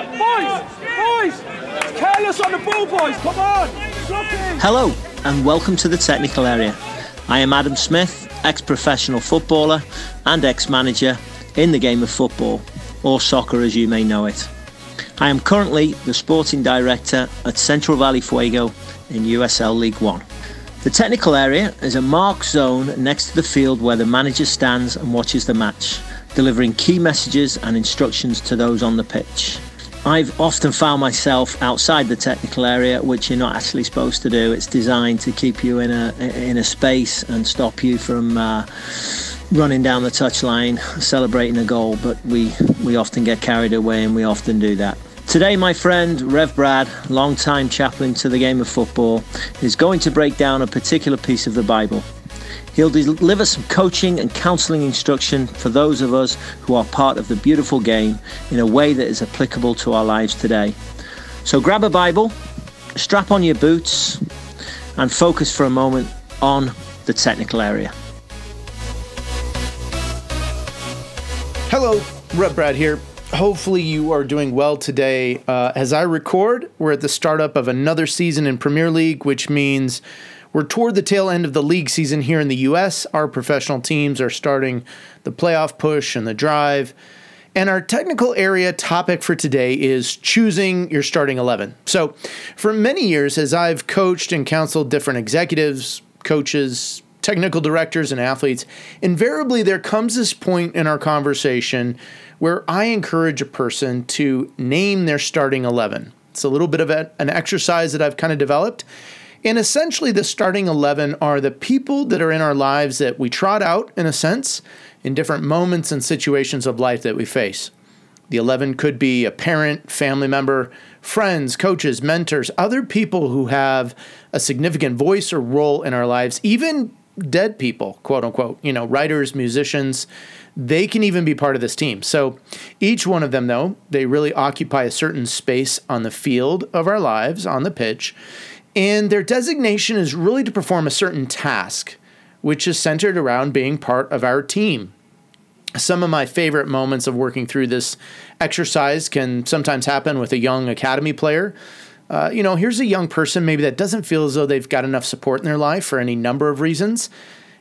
Boys, boys, careless on the ball, boys. Come on. Hello, and welcome to the technical area. I am Adam Smith, ex professional footballer and ex manager in the game of football, or soccer as you may know it. I am currently the sporting director at Central Valley Fuego in USL League One. The technical area is a marked zone next to the field where the manager stands and watches the match, delivering key messages and instructions to those on the pitch. I've often found myself outside the technical area, which you're not actually supposed to do. It's designed to keep you in a in a space and stop you from uh, running down the touchline, celebrating a goal. But we we often get carried away, and we often do that. Today, my friend Rev Brad, long-time chaplain to the game of football, is going to break down a particular piece of the Bible. He'll deliver some coaching and counseling instruction for those of us who are part of the beautiful game in a way that is applicable to our lives today. So grab a Bible, strap on your boots, and focus for a moment on the technical area. Hello, Rev Brad here. Hopefully, you are doing well today. Uh, as I record, we're at the startup of another season in Premier League, which means we're toward the tail end of the league season here in the US. Our professional teams are starting the playoff push and the drive. And our technical area topic for today is choosing your starting 11. So, for many years, as I've coached and counseled different executives, coaches, technical directors, and athletes, invariably there comes this point in our conversation where I encourage a person to name their starting 11. It's a little bit of a, an exercise that I've kind of developed. And essentially, the starting 11 are the people that are in our lives that we trot out, in a sense, in different moments and situations of life that we face. The 11 could be a parent, family member, friends, coaches, mentors, other people who have a significant voice or role in our lives, even dead people, quote unquote, you know, writers, musicians, they can even be part of this team. So each one of them, though, they really occupy a certain space on the field of our lives, on the pitch. And their designation is really to perform a certain task, which is centered around being part of our team. Some of my favorite moments of working through this exercise can sometimes happen with a young academy player. Uh, you know, here's a young person maybe that doesn't feel as though they've got enough support in their life for any number of reasons.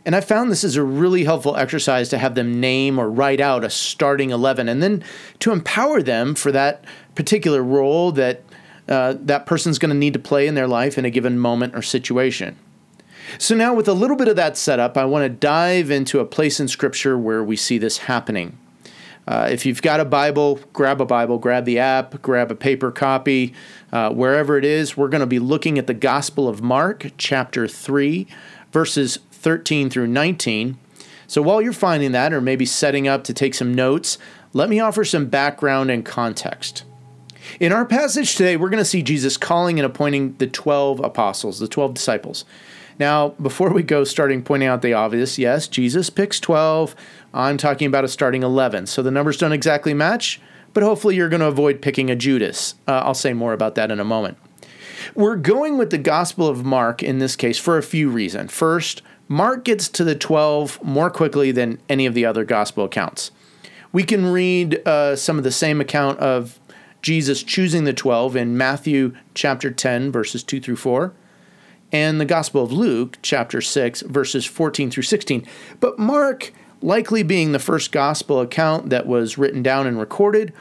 And I found this is a really helpful exercise to have them name or write out a starting 11 and then to empower them for that particular role that uh, that person's going to need to play in their life in a given moment or situation. So, now with a little bit of that set up, I want to dive into a place in Scripture where we see this happening. Uh, if you've got a Bible, grab a Bible, grab the app, grab a paper copy, uh, wherever it is. We're going to be looking at the Gospel of Mark, chapter 3, verses 13 through 19. So while you're finding that, or maybe setting up to take some notes, let me offer some background and context. In our passage today, we're going to see Jesus calling and appointing the 12 apostles, the 12 disciples. Now, before we go starting pointing out the obvious, yes, Jesus picks 12. I'm talking about a starting 11. So the numbers don't exactly match, but hopefully you're going to avoid picking a Judas. Uh, I'll say more about that in a moment. We're going with the Gospel of Mark in this case for a few reasons. First, Mark gets to the 12 more quickly than any of the other Gospel accounts. We can read uh, some of the same account of Jesus choosing the 12 in Matthew chapter 10, verses 2 through 4, and the Gospel of Luke chapter 6, verses 14 through 16. But Mark, likely being the first Gospel account that was written down and recorded,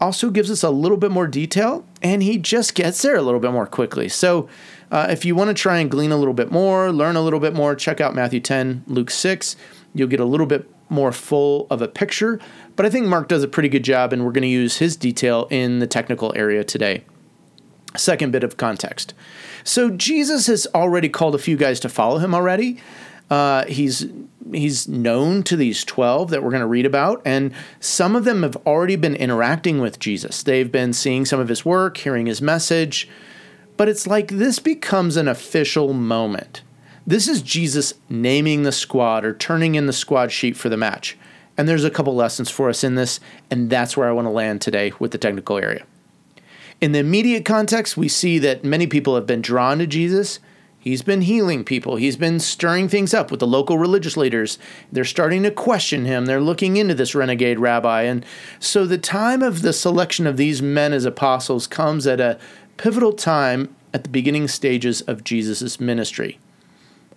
also gives us a little bit more detail, and he just gets there a little bit more quickly. So, uh, if you want to try and glean a little bit more, learn a little bit more, check out Matthew 10, Luke 6. You'll get a little bit more full of a picture but I think Mark does a pretty good job, and we're going to use his detail in the technical area today. Second bit of context. So Jesus has already called a few guys to follow him already. Uh, he's he's known to these 12 that we're going to read about and some of them have already been interacting with jesus they've been seeing some of his work hearing his message but it's like this becomes an official moment this is jesus naming the squad or turning in the squad sheet for the match and there's a couple lessons for us in this, and that's where I want to land today with the technical area. In the immediate context, we see that many people have been drawn to Jesus, He's been healing people. He's been stirring things up with the local religious leaders. They're starting to question him. They're looking into this renegade rabbi. And so the time of the selection of these men as apostles comes at a pivotal time at the beginning stages of Jesus' ministry.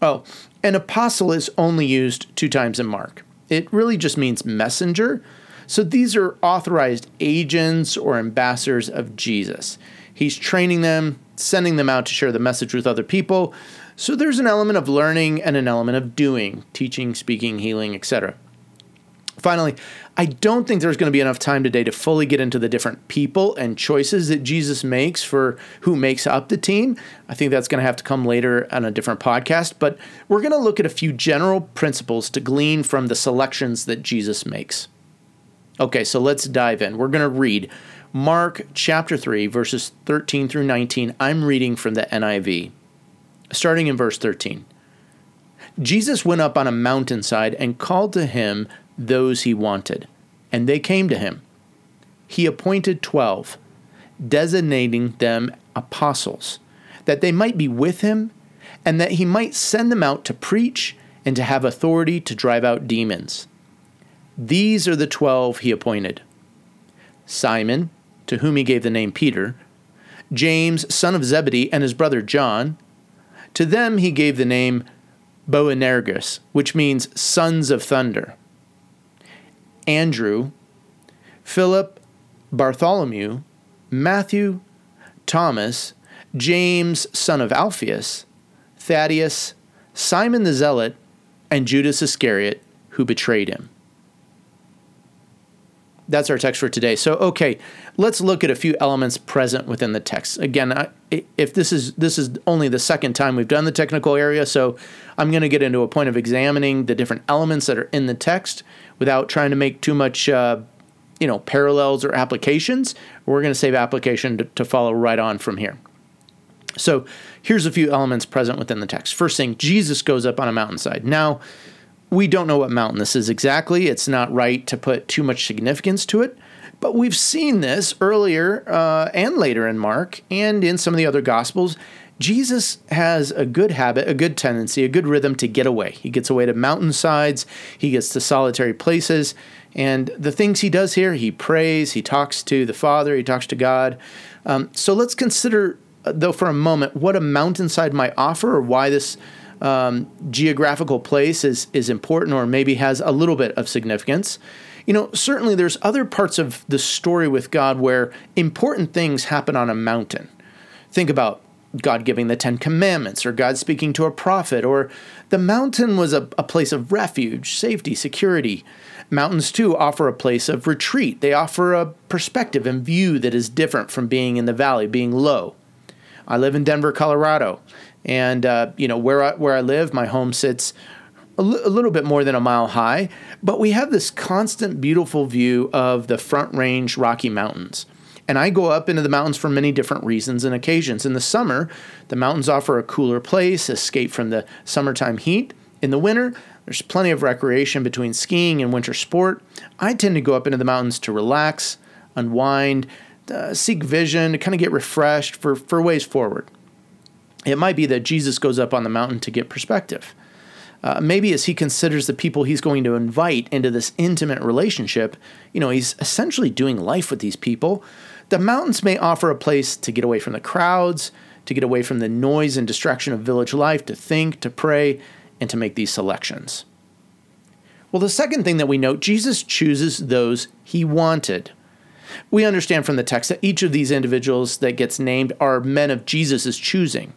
Oh, an apostle is only used two times in Mark. It really just means messenger. So these are authorized agents or ambassadors of Jesus. He's training them, sending them out to share the message with other people. So there's an element of learning and an element of doing, teaching, speaking, healing, etc. Finally, I don't think there's going to be enough time today to fully get into the different people and choices that Jesus makes for who makes up the team. I think that's going to have to come later on a different podcast, but we're going to look at a few general principles to glean from the selections that Jesus makes. Okay, so let's dive in. We're going to read Mark chapter 3, verses 13 through 19. I'm reading from the NIV, starting in verse 13. Jesus went up on a mountainside and called to him those he wanted, and they came to him. He appointed twelve, designating them apostles, that they might be with him, and that he might send them out to preach and to have authority to drive out demons. These are the twelve he appointed Simon, to whom he gave the name Peter, James, son of Zebedee, and his brother John. To them he gave the name Boanerges, which means sons of thunder. Andrew, Philip, Bartholomew, Matthew, Thomas, James, son of Alphaeus, Thaddeus, Simon the Zealot, and Judas Iscariot, who betrayed him that's our text for today. So, okay, let's look at a few elements present within the text. Again, I, if this is this is only the second time we've done the technical area, so I'm going to get into a point of examining the different elements that are in the text without trying to make too much, uh, you know, parallels or applications. We're going to save application to, to follow right on from here. So, here's a few elements present within the text. First thing, Jesus goes up on a mountainside. Now we don't know what mountain this is exactly. It's not right to put too much significance to it. But we've seen this earlier uh, and later in Mark and in some of the other Gospels. Jesus has a good habit, a good tendency, a good rhythm to get away. He gets away to mountainsides, he gets to solitary places. And the things he does here, he prays, he talks to the Father, he talks to God. Um, so let's consider, uh, though, for a moment, what a mountainside might offer or why this um, geographical place is is important or maybe has a little bit of significance. You know, certainly there's other parts of the story with God where important things happen on a mountain. Think about God giving the Ten Commandments, or God speaking to a prophet, or the mountain was a, a place of refuge, safety, security. Mountains, too, offer a place of retreat. They offer a perspective and view that is different from being in the valley, being low. I live in Denver, Colorado, and uh, you know where I, where I live, my home sits a, l- a little bit more than a mile high, but we have this constant beautiful view of the Front Range Rocky Mountains. And I go up into the mountains for many different reasons and occasions. In the summer, the mountains offer a cooler place, escape from the summertime heat. In the winter, there's plenty of recreation between skiing and winter sport. I tend to go up into the mountains to relax, unwind, uh, seek vision, to kind of get refreshed for, for ways forward. It might be that Jesus goes up on the mountain to get perspective. Uh, maybe as he considers the people he's going to invite into this intimate relationship, you know, he's essentially doing life with these people. The mountains may offer a place to get away from the crowds, to get away from the noise and distraction of village life, to think, to pray, and to make these selections. Well, the second thing that we note, Jesus chooses those he wanted. We understand from the text that each of these individuals that gets named are men of Jesus' choosing.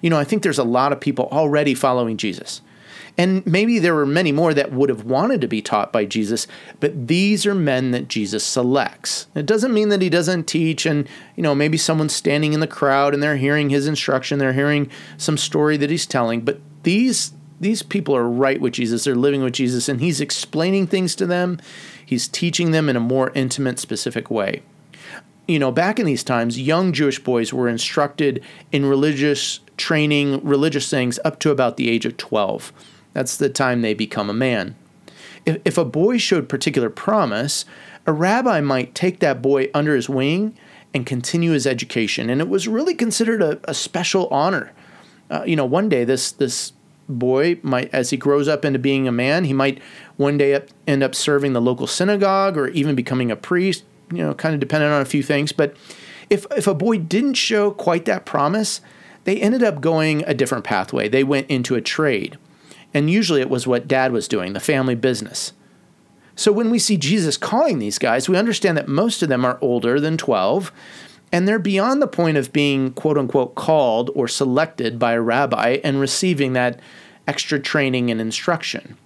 You know, I think there's a lot of people already following Jesus. And maybe there were many more that would have wanted to be taught by Jesus, but these are men that Jesus selects. It doesn't mean that he doesn't teach, and, you know, maybe someone's standing in the crowd and they're hearing his instruction, they're hearing some story that he's telling, but these these people are right with Jesus. They're living with Jesus, and he's explaining things to them. He's teaching them in a more intimate, specific way you know, back in these times, young Jewish boys were instructed in religious training, religious things up to about the age of 12. That's the time they become a man. If, if a boy showed particular promise, a rabbi might take that boy under his wing and continue his education. And it was really considered a, a special honor. uh, you know, one day this this boy might, as he grows up into being a man, he might one day up, end up serving the local synagogue or even becoming a priest. You know, kind of dependent on a few things. But if if a boy didn't show quite that promise, they ended up going a different pathway. They went into a trade, and usually it was what dad was doing, the family business. So when we see Jesus calling these guys, we understand that most of them are older than 12 and they're beyond the point of being quote unquote called or selected by a rabbi and receiving that extra training and instruction.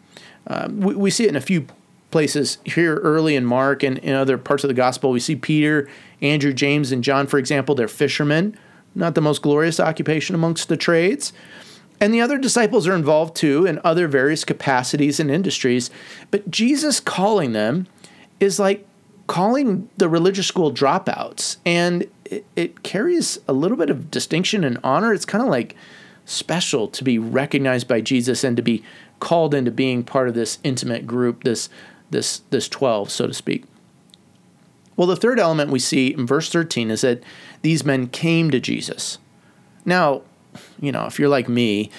Uh, we, we, see it in a few places here early in Mark and in other parts of the gospel. We see Peter, Andrew, James, and John, for example, they're fishermen, not the most glorious occupation amongst the trades. And the other disciples are involved too in other various capacities and industries. But Jesus calling them is like calling the religious school dropouts. And it, it carries a little bit of distinction and honor. It's kind of like special to be recognized by Jesus and to be called into being part of this intimate group, this this this 12, so to speak. Well, the third element we see in verse 13 is that these men came to Jesus. Now, you know, if you're like me,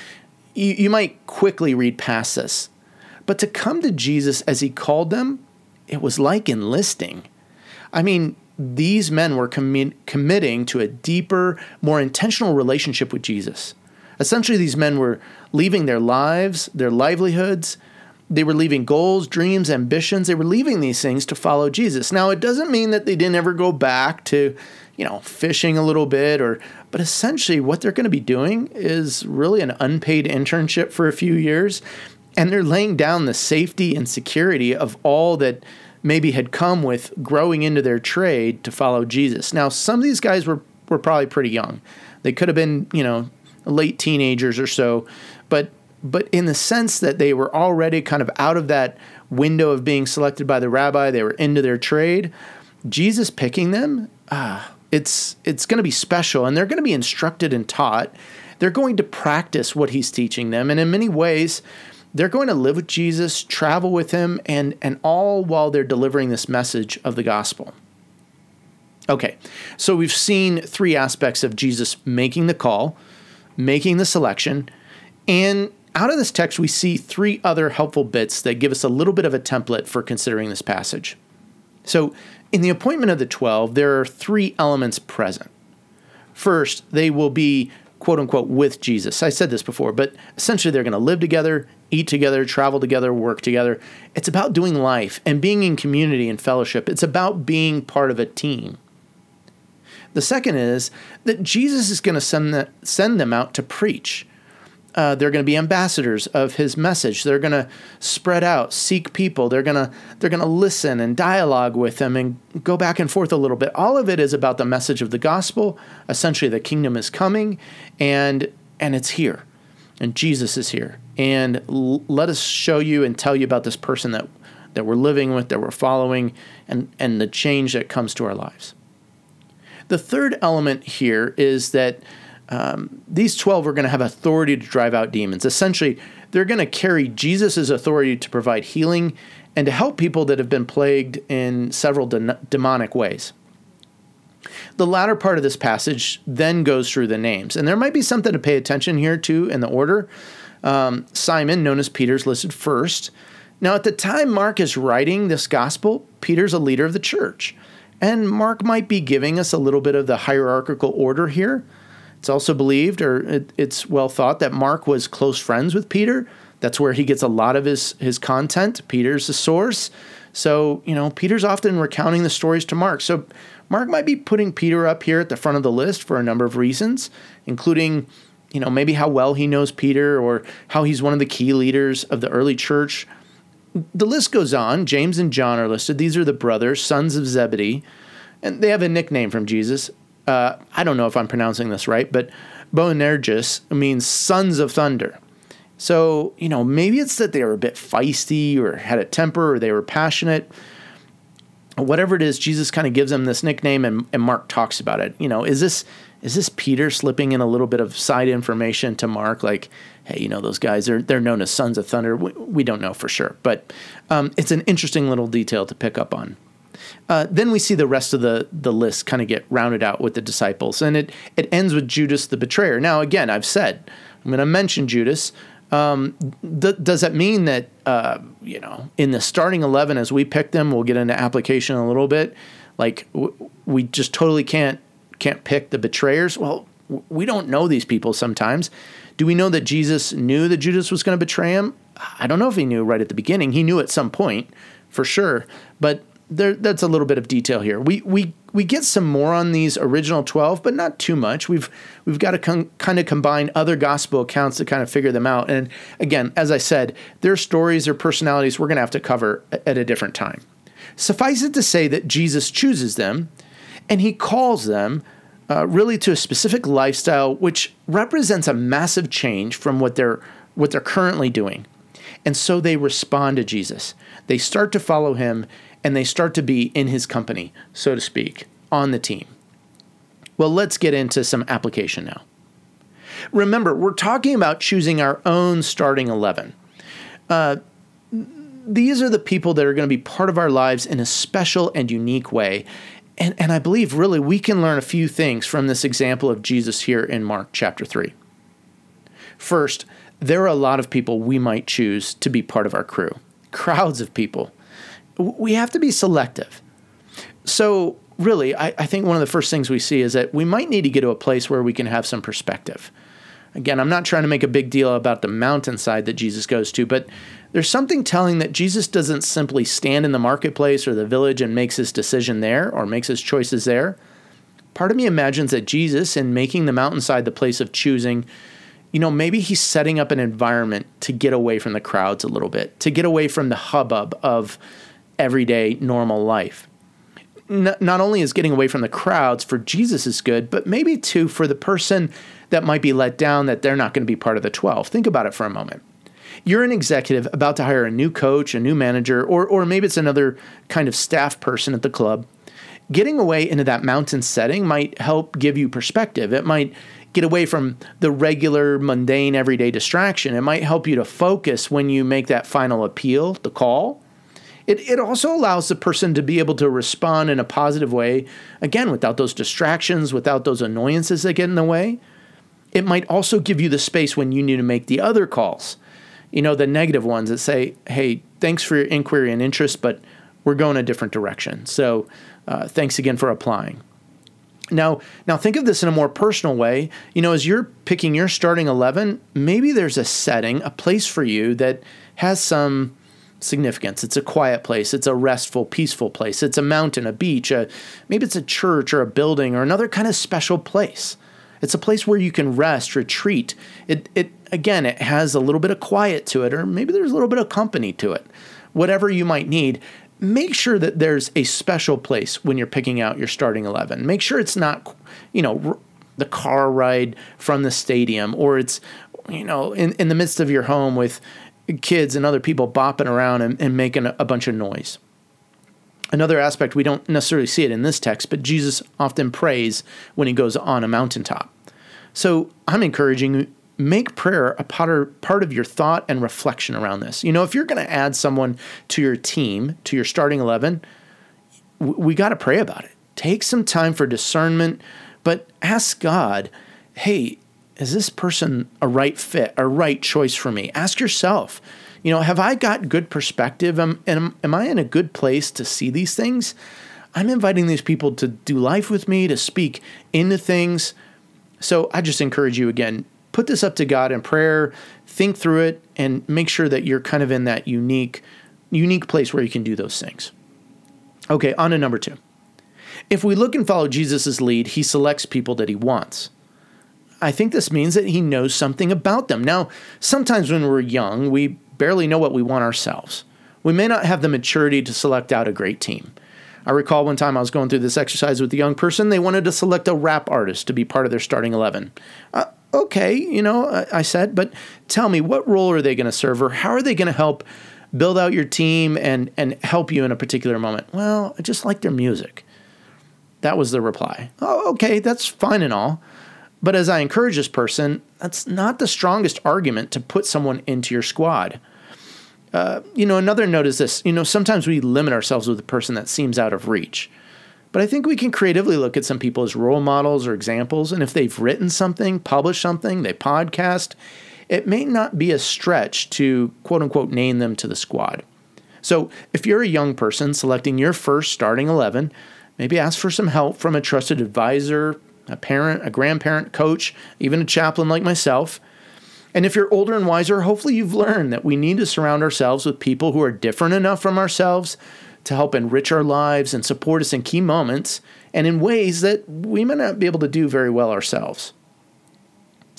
you, you might quickly read past this. But to come to Jesus as he called them, it was like enlisting. I mean, these men were commi- committing to a deeper, more intentional relationship with Jesus. Essentially, these men were leaving their lives, their livelihoods, they were leaving goals, dreams, ambitions. They were leaving these things to follow Jesus. Now, it doesn't mean that they didn't ever go back to, you know, fishing a little bit or but essentially what they're going to be doing is really an unpaid internship for a few years and they're laying down the safety and security of all that maybe had come with growing into their trade to follow Jesus. Now, some of these guys were, were probably pretty young. They could have been, you know, late teenagers or so, but but in the sense that they were already kind of out of that window of being selected by the rabbi, they were into their trade. Jesus picking them, ah, it's it's going to be special, and they're going to be instructed and taught. They're going to practice what he's teaching them, and in many ways, they're going to live with Jesus, travel with him, and, and all while they're delivering this message of the gospel. Okay, so we've seen three aspects of Jesus making the call, making the selection, and out of this text, we see three other helpful bits that give us a little bit of a template for considering this passage. So, in the appointment of the 12, there are three elements present. First, they will be quote unquote with Jesus. I said this before, but essentially they're going to live together, eat together, travel together, work together. It's about doing life and being in community and fellowship. It's about being part of a team. The second is that Jesus is going to send, send them out to preach. Uh, they're going to be ambassadors of his message. They're going to spread out, seek people. They're going to they're going to listen and dialogue with them and go back and forth a little bit. All of it is about the message of the gospel. Essentially, the kingdom is coming, and and it's here, and Jesus is here. And l- let us show you and tell you about this person that that we're living with, that we're following, and and the change that comes to our lives. The third element here is that um, these 12 are going to have authority to drive out demons. Essentially, they're going to carry Jesus' authority to provide healing and to help people that have been plagued in several de- demonic ways. The latter part of this passage then goes through the names, and there might be something to pay attention here too in the order. Um, Simon, known as Peter's listed first. Now, at the time Mark is writing this gospel, Peter's a leader of the church. And Mark might be giving us a little bit of the hierarchical order here. It's also believed, or it, it's well thought, that Mark was close friends with Peter. That's where he gets a lot of his, his content. Peter's the source. So, you know, Peter's often recounting the stories to Mark. So, Mark might be putting Peter up here at the front of the list for a number of reasons, including, you know, maybe how well he knows Peter or how he's one of the key leaders of the early church. The list goes on. James and John are listed. These are the brothers, sons of Zebedee, and they have a nickname from Jesus uh, I don't know if I'm pronouncing this right, but Boanerges means sons of thunder. So, you know, maybe it's that they were a bit feisty or had a temper or they were passionate. Whatever it is, Jesus kind of gives them this nickname and, and Mark talks about it. You know, is this is this Peter slipping in a little bit of side information to Mark, like, hey, you know, those guys are they're known as sons of thunder. We, we don't know for sure, but um, it's an interesting little detail to pick up on. Uh, then we see the rest of the, the list kind of get rounded out with the disciples, and it, it ends with Judas the betrayer. Now, again, I've said, I'm going to mention Judas. Um, th- does that mean that, uh, you know, in the starting 11 as we pick them, we'll get into application a little bit, like w- we just totally can't can't pick the betrayers? Well, w- we don't know these people sometimes. Do we know that Jesus knew that Judas was going to betray him? I don't know if he knew right at the beginning. He knew at some point, for sure. But there, that's a little bit of detail here. We we we get some more on these original twelve, but not too much. We've we've got to con- kind of combine other gospel accounts to kind of figure them out. And again, as I said, their stories, their personalities, we're going to have to cover at a different time. Suffice it to say that Jesus chooses them, and he calls them uh, really to a specific lifestyle, which represents a massive change from what they're what they're currently doing. And so they respond to Jesus. They start to follow him and they start to be in his company, so to speak, on the team. Well, let's get into some application now. Remember, we're talking about choosing our own starting 11. Uh, these are the people that are going to be part of our lives in a special and unique way. And, and I believe really we can learn a few things from this example of Jesus here in Mark chapter 3. First, there are a lot of people we might choose to be part of our crew, crowds of people. We have to be selective. So, really, I, I, think one of the first things we see is that we might need to get to a place where we can have some perspective. Again, I'm not trying to make a big deal about the mountainside that Jesus goes to, but there's something telling that Jesus doesn't simply stand in the marketplace or the village and makes his decision there or makes his choices there. Part of me imagines that Jesus, in making the mountainside the place of choosing, you know, maybe he's setting up an environment to get away from the crowds a little bit, to get away from the hubbub of everyday normal life. N- not only is getting away from the crowds for Jesus is good, but maybe too for the person that might be let down that they're not going to be part of the 12. Think about it for a moment. You're an executive about to hire a new coach, a new manager, or, or maybe it's another kind of staff person at the club. Getting away into that mountain setting might help give you perspective. It might get away from the regular, mundane, everyday distraction. It might help you to focus when you make that final appeal, the call. It, it also allows the person to be able to respond in a positive way, again, without those distractions, without those annoyances that get in the way. It might also give you the space when you need to make the other calls, you know, the negative ones that say, hey, thanks for your inquiry and interest, but we're going a different direction. So uh, thanks again for applying. Now, now think of this in a more personal way. You know, as you're picking your starting 11, maybe there's a setting, a place for you that has some significance. It's a quiet place, it's a restful, peaceful place. It's a mountain, a beach, a, maybe it's a church or a building or another kind of special place. It's a place where you can rest, retreat. It it again, it has a little bit of quiet to it or maybe there's a little bit of company to it. Whatever you might need, make sure that there's a special place when you're picking out your starting 11. Make sure it's not, you know, the car ride from the stadium or it's, you know, in, in the midst of your home with kids and other people bopping around and, and making a, a bunch of noise. Another aspect, we don't necessarily see it in this text, but Jesus often prays when he goes on a mountaintop. So I'm encouraging make prayer a part, of your thought and reflection around this. You know, if you're going to add someone to your team, to your starting 11, we got to pray about it. Take some time for discernment, but ask God, hey, is this person a right fit, a right choice for me? Ask yourself, you know, have I got good perspective? Am, am, am I in a good place to see these things? I'm inviting these people to do life with me, to speak into things. So I just encourage you again, put this up to God in prayer, think through it, and make sure that you're kind of in that unique, unique place where you can do those things. Okay, on to number two. If we look and follow Jesus' lead, he selects people that he wants. I think this means that he knows something about them. Now, sometimes when we're young, we barely know what we want ourselves. We may not have the maturity to select out a great team. I recall one time I was going through this exercise with a young person. They wanted to select a rap artist to be part of their starting 11. Uh, okay, you know, I said, but tell me, what role are they going to serve or how are they going to help build out your team and, and help you in a particular moment? Well, I just like their music. That was the reply. Oh, okay, that's fine and all. But as I encourage this person, that's not the strongest argument to put someone into your squad. Uh, you know, another note is this you know, sometimes we limit ourselves with a person that seems out of reach. But I think we can creatively look at some people as role models or examples. And if they've written something, published something, they podcast, it may not be a stretch to quote unquote name them to the squad. So if you're a young person selecting your first starting 11, maybe ask for some help from a trusted advisor, a parent, a grandparent, coach, even a chaplain like myself. And if you're older and wiser, hopefully you've learned that we need to surround ourselves with people who are different enough from ourselves to help enrich our lives and support us in key moments and in ways that we may not be able to do very well ourselves.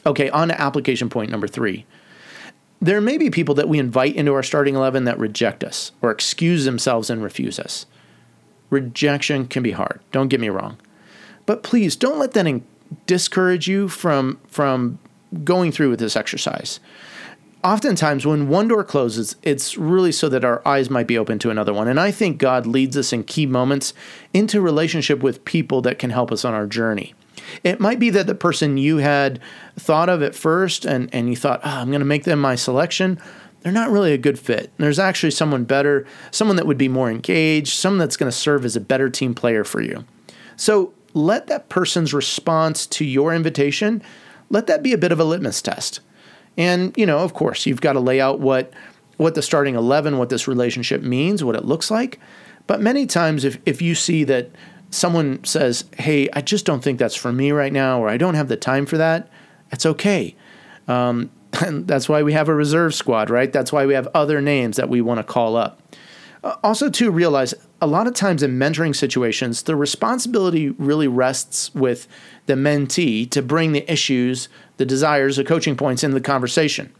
Okay, on to application point number three. There may be people that we invite into our starting 11 that reject us or excuse themselves and refuse us. Rejection can be hard, don't get me wrong. But please don't let that discourage you from, from going through with this exercise oftentimes when one door closes, it's really so that our eyes might be open to another one. And I think God leads us in key moments into relationship with people that can help us on our journey. It might be that the person you had thought of at first and, and you thought, oh, I'm going to make them my selection, they're not really a good fit. There's actually someone better, someone that would be more engaged, someone that's going to serve as a better team player for you. So let that person's response to your invitation, let that be a bit of a litmus test. And, you know, of course, you've got to lay out what what the starting 11, what this relationship means, what it looks like. But many times if if you see that someone says, "Hey, I just don't think that's for me right now," or "I don't have the time for that," it's okay. Um, and that's why we have a reserve squad, right? That's why we have other names that we want to call up. Uh, also, to realize a lot of times in mentoring situations, the responsibility really rests with the mentee to bring the issues, the desires, the coaching points into the conversation.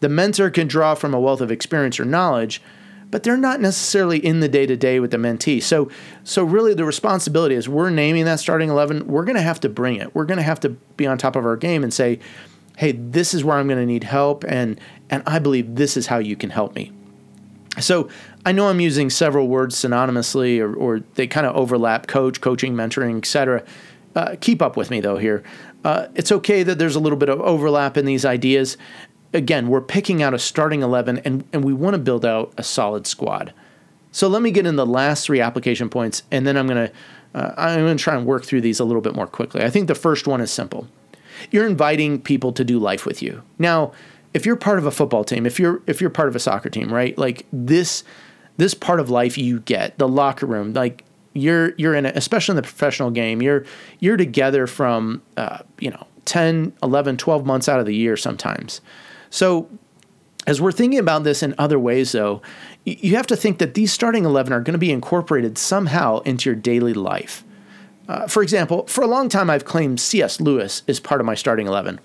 The mentor can draw from a wealth of experience or knowledge, but they're not necessarily in the day to day with the mentee. So, so really, the responsibility is we're naming that starting eleven. We're going to have to bring it. We're going to have to be on top of our game and say, "Hey, this is where I'm going to need help, and and I believe this is how you can help me." So I know I'm using several words synonymously, or, or they kind of overlap: coach, coaching, mentoring, etc. Uh, keep up with me though here. Uh, it's okay that there's a little bit of overlap in these ideas. Again, we're picking out a starting 11 and, and we want to build out a solid squad. So let me get in the last three application points and then I'm going to uh, I'm going to try and work through these a little bit more quickly. I think the first one is simple. You're inviting people to do life with you. Now, if you're part of a football team, if you're if you're part of a soccer team, right? Like this this part of life you get, the locker room, like you're you're in a, especially in the professional game you're you're together from uh, you know 10 11 12 months out of the year sometimes. So as we're thinking about this in other ways though you have to think that these starting 11 are going to be incorporated somehow into your daily life. Uh, for example for a long time i've claimed cs lewis is part of my starting 11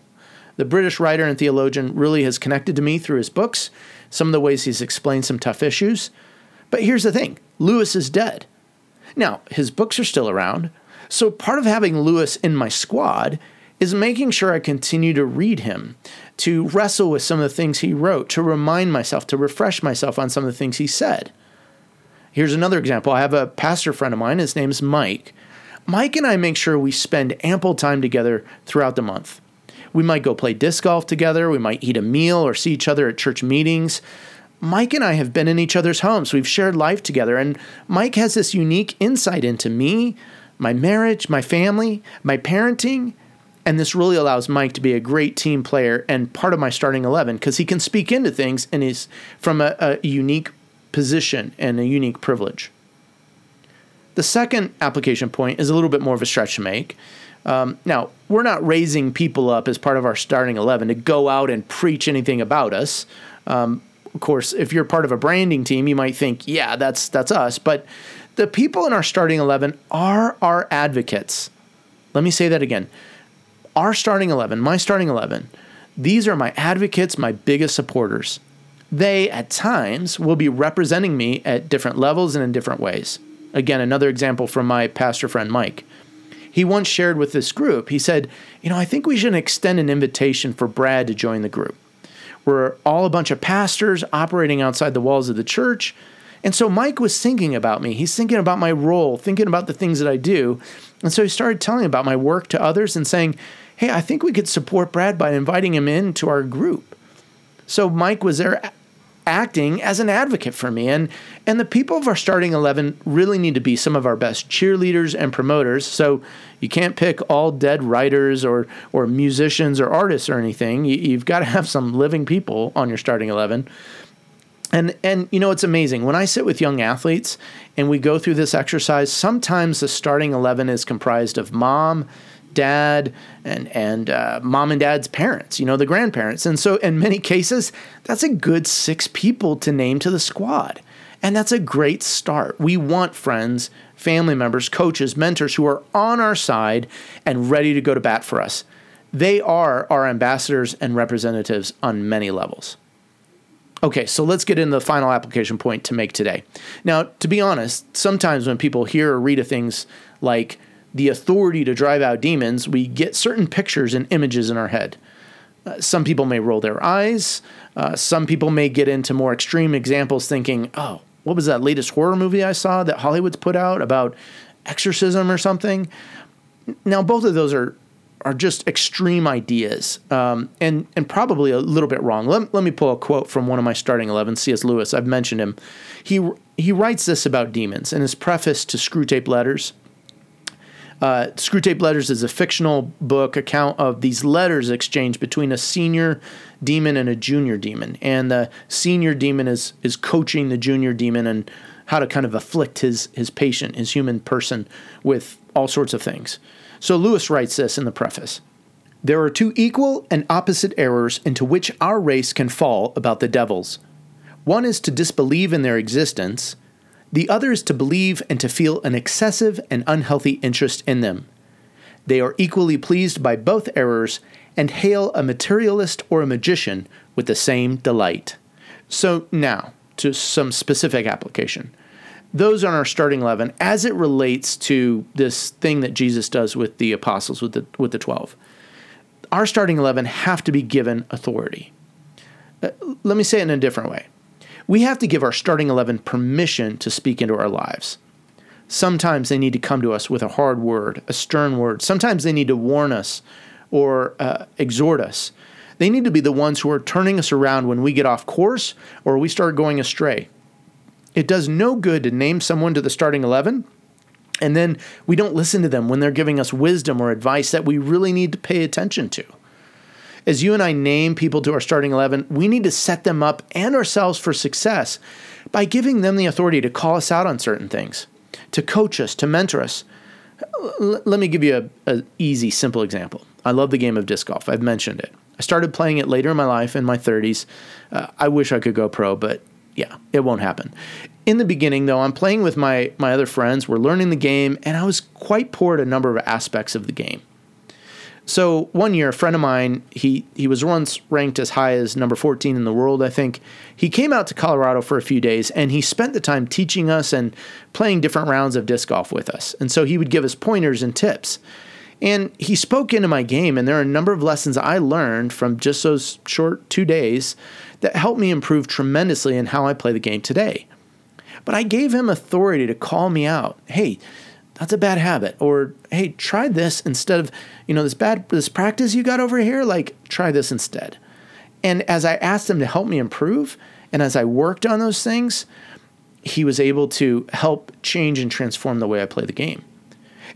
the british writer and theologian really has connected to me through his books some of the ways he's explained some tough issues but here's the thing lewis is dead now, his books are still around, so part of having Lewis in my squad is making sure I continue to read him, to wrestle with some of the things he wrote, to remind myself, to refresh myself on some of the things he said. Here's another example. I have a pastor friend of mine, his name is Mike. Mike and I make sure we spend ample time together throughout the month. We might go play disc golf together, we might eat a meal or see each other at church meetings. Mike and I have been in each other's homes. We've shared life together. And Mike has this unique insight into me, my marriage, my family, my parenting. And this really allows Mike to be a great team player and part of my starting 11 because he can speak into things and is from a, a unique position and a unique privilege. The second application point is a little bit more of a stretch to make. Um, now, we're not raising people up as part of our starting 11 to go out and preach anything about us. Um, of course, if you're part of a branding team, you might think, yeah, that's that's us. But the people in our starting 11 are our advocates. Let me say that again. Our starting 11, my starting 11, these are my advocates, my biggest supporters. They, at times, will be representing me at different levels and in different ways. Again, another example from my pastor friend Mike. He once shared with this group, he said, You know, I think we should extend an invitation for Brad to join the group. We're all a bunch of pastors operating outside the walls of the church. And so Mike was thinking about me. He's thinking about my role, thinking about the things that I do. And so he started telling about my work to others and saying, Hey, I think we could support Brad by inviting him into our group. So Mike was there acting as an advocate for me. And, and the people of our starting 11 really need to be some of our best cheerleaders and promoters. So you can't pick all dead writers or, or musicians or artists or anything. You, you've got to have some living people on your starting 11. And, and you know it's amazing when I sit with young athletes and we go through this exercise. Sometimes the starting eleven is comprised of mom, dad and and uh, mom and dad's parents, you know, the grandparents. And so in many cases, that's a good six people to name to the squad. And that's a great start. We want friends, family members, coaches, mentors who are on our side and ready to go to bat for us. They are our ambassadors and representatives on many levels. Okay, so let's get into the final application point to make today. Now, to be honest, sometimes when people hear or read of things like the authority to drive out demons, we get certain pictures and images in our head. Uh, some people may roll their eyes. Uh, some people may get into more extreme examples thinking, oh, what was that latest horror movie I saw that Hollywood's put out about exorcism or something? Now, both of those are are just extreme ideas um, and and probably a little bit wrong. Let, let me pull a quote from one of my starting 11, C.S. Lewis. I've mentioned him. He he writes this about demons in his preface to Screwtape Letters. Uh, Screwtape Letters is a fictional book account of these letters exchanged between a senior demon and a junior demon, and the senior demon is is coaching the junior demon and how to kind of afflict his his patient, his human person, with all sorts of things. So Lewis writes this in the preface. There are two equal and opposite errors into which our race can fall about the devils. One is to disbelieve in their existence, the other is to believe and to feel an excessive and unhealthy interest in them. They are equally pleased by both errors and hail a materialist or a magician with the same delight. So, now to some specific application. Those on our starting 11 as it relates to this thing that Jesus does with the apostles, with the, with the 12. Our starting 11 have to be given authority. Uh, let me say it in a different way we have to give our starting 11 permission to speak into our lives. Sometimes they need to come to us with a hard word, a stern word. Sometimes they need to warn us or uh, exhort us. They need to be the ones who are turning us around when we get off course or we start going astray. It does no good to name someone to the starting 11 and then we don't listen to them when they're giving us wisdom or advice that we really need to pay attention to as you and I name people to our starting 11, we need to set them up and ourselves for success by giving them the authority to call us out on certain things, to coach us, to mentor us. L- let me give you an easy, simple example. I love the game of disc golf. I've mentioned it. I started playing it later in my life, in my 30s. Uh, I wish I could go pro, but yeah, it won't happen. In the beginning, though, I'm playing with my, my other friends. We're learning the game, and I was quite poor at a number of aspects of the game. So one year, a friend of mine, he he was once ranked as high as number 14 in the world, I think. He came out to Colorado for a few days and he spent the time teaching us and playing different rounds of disc golf with us. And so he would give us pointers and tips. And he spoke into my game, and there are a number of lessons I learned from just those short two days that helped me improve tremendously in how I play the game today. But I gave him authority to call me out. Hey, that's a bad habit. Or hey try this instead of you know this bad this practice you got over here like try this instead. And as i asked him to help me improve and as i worked on those things he was able to help change and transform the way i play the game.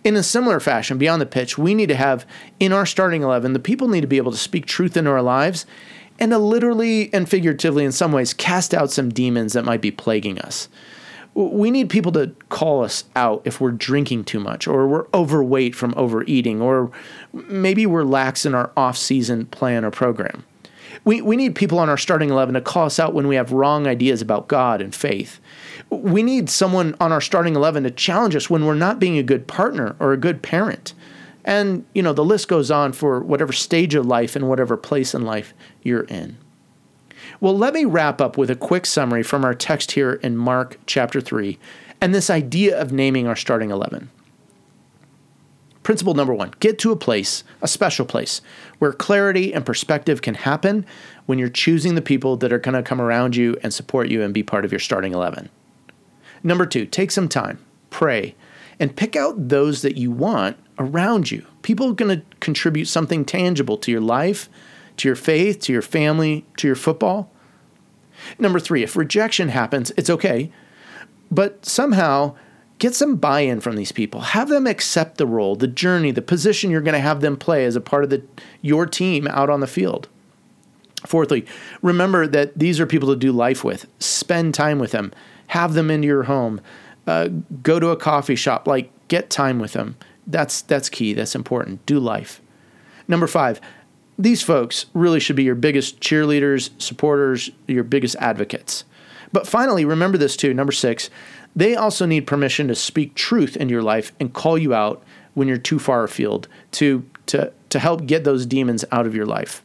In a similar fashion beyond the pitch we need to have in our starting 11 the people need to be able to speak truth into our lives and to literally and figuratively in some ways cast out some demons that might be plaguing us we need people to call us out if we're drinking too much or we're overweight from overeating or maybe we're lax in our off-season plan or program. We, we need people on our starting 11 to call us out when we have wrong ideas about God and faith. We need someone on our starting 11 to challenge us when we're not being a good partner or a good parent. And, you know, the list goes on for whatever stage of life and whatever place in life you're in. Well, let me wrap up with a quick summary from our text here in Mark chapter 3 and this idea of naming our starting 11. Principle number one get to a place, a special place, where clarity and perspective can happen when you're choosing the people that are going to come around you and support you and be part of your starting 11. Number two, take some time, pray, and pick out those that you want around you. People are going to contribute something tangible to your life to your faith, to your family, to your football. Number three, if rejection happens, it's okay, but somehow get some buy in from these people. Have them accept the role, the journey, the position you're going to have them play as a part of the, your team out on the field. Fourthly, remember that these are people to do life with. Spend time with them. Have them into your home. Uh, go to a coffee shop. Like, get time with them. That's that's key. That's important. Do life. Number five, these folks really should be your biggest cheerleaders, supporters, your biggest advocates. But finally, remember this too. Number six, they also need permission to speak truth in your life and call you out when you're too far afield to to to help get those demons out of your life.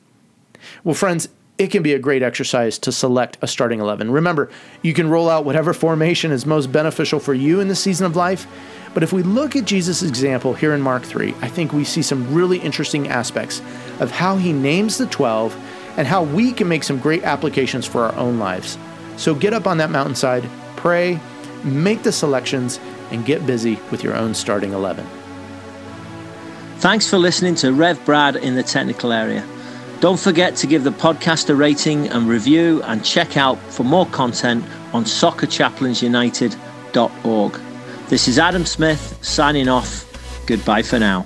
Well, friends, it can be a great exercise to select a starting 11. Remember, you can roll out whatever formation is most beneficial for you in the season of life. But if we look at Jesus' example here in Mark 3, I think we see some really interesting aspects of how he names the 12 and how we can make some great applications for our own lives. So get up on that mountainside, pray, make the selections, and get busy with your own starting 11. Thanks for listening to Rev Brad in the technical area. Don't forget to give the podcast a rating and review and check out for more content on soccerchaplainsunited.org. This is Adam Smith signing off. Goodbye for now.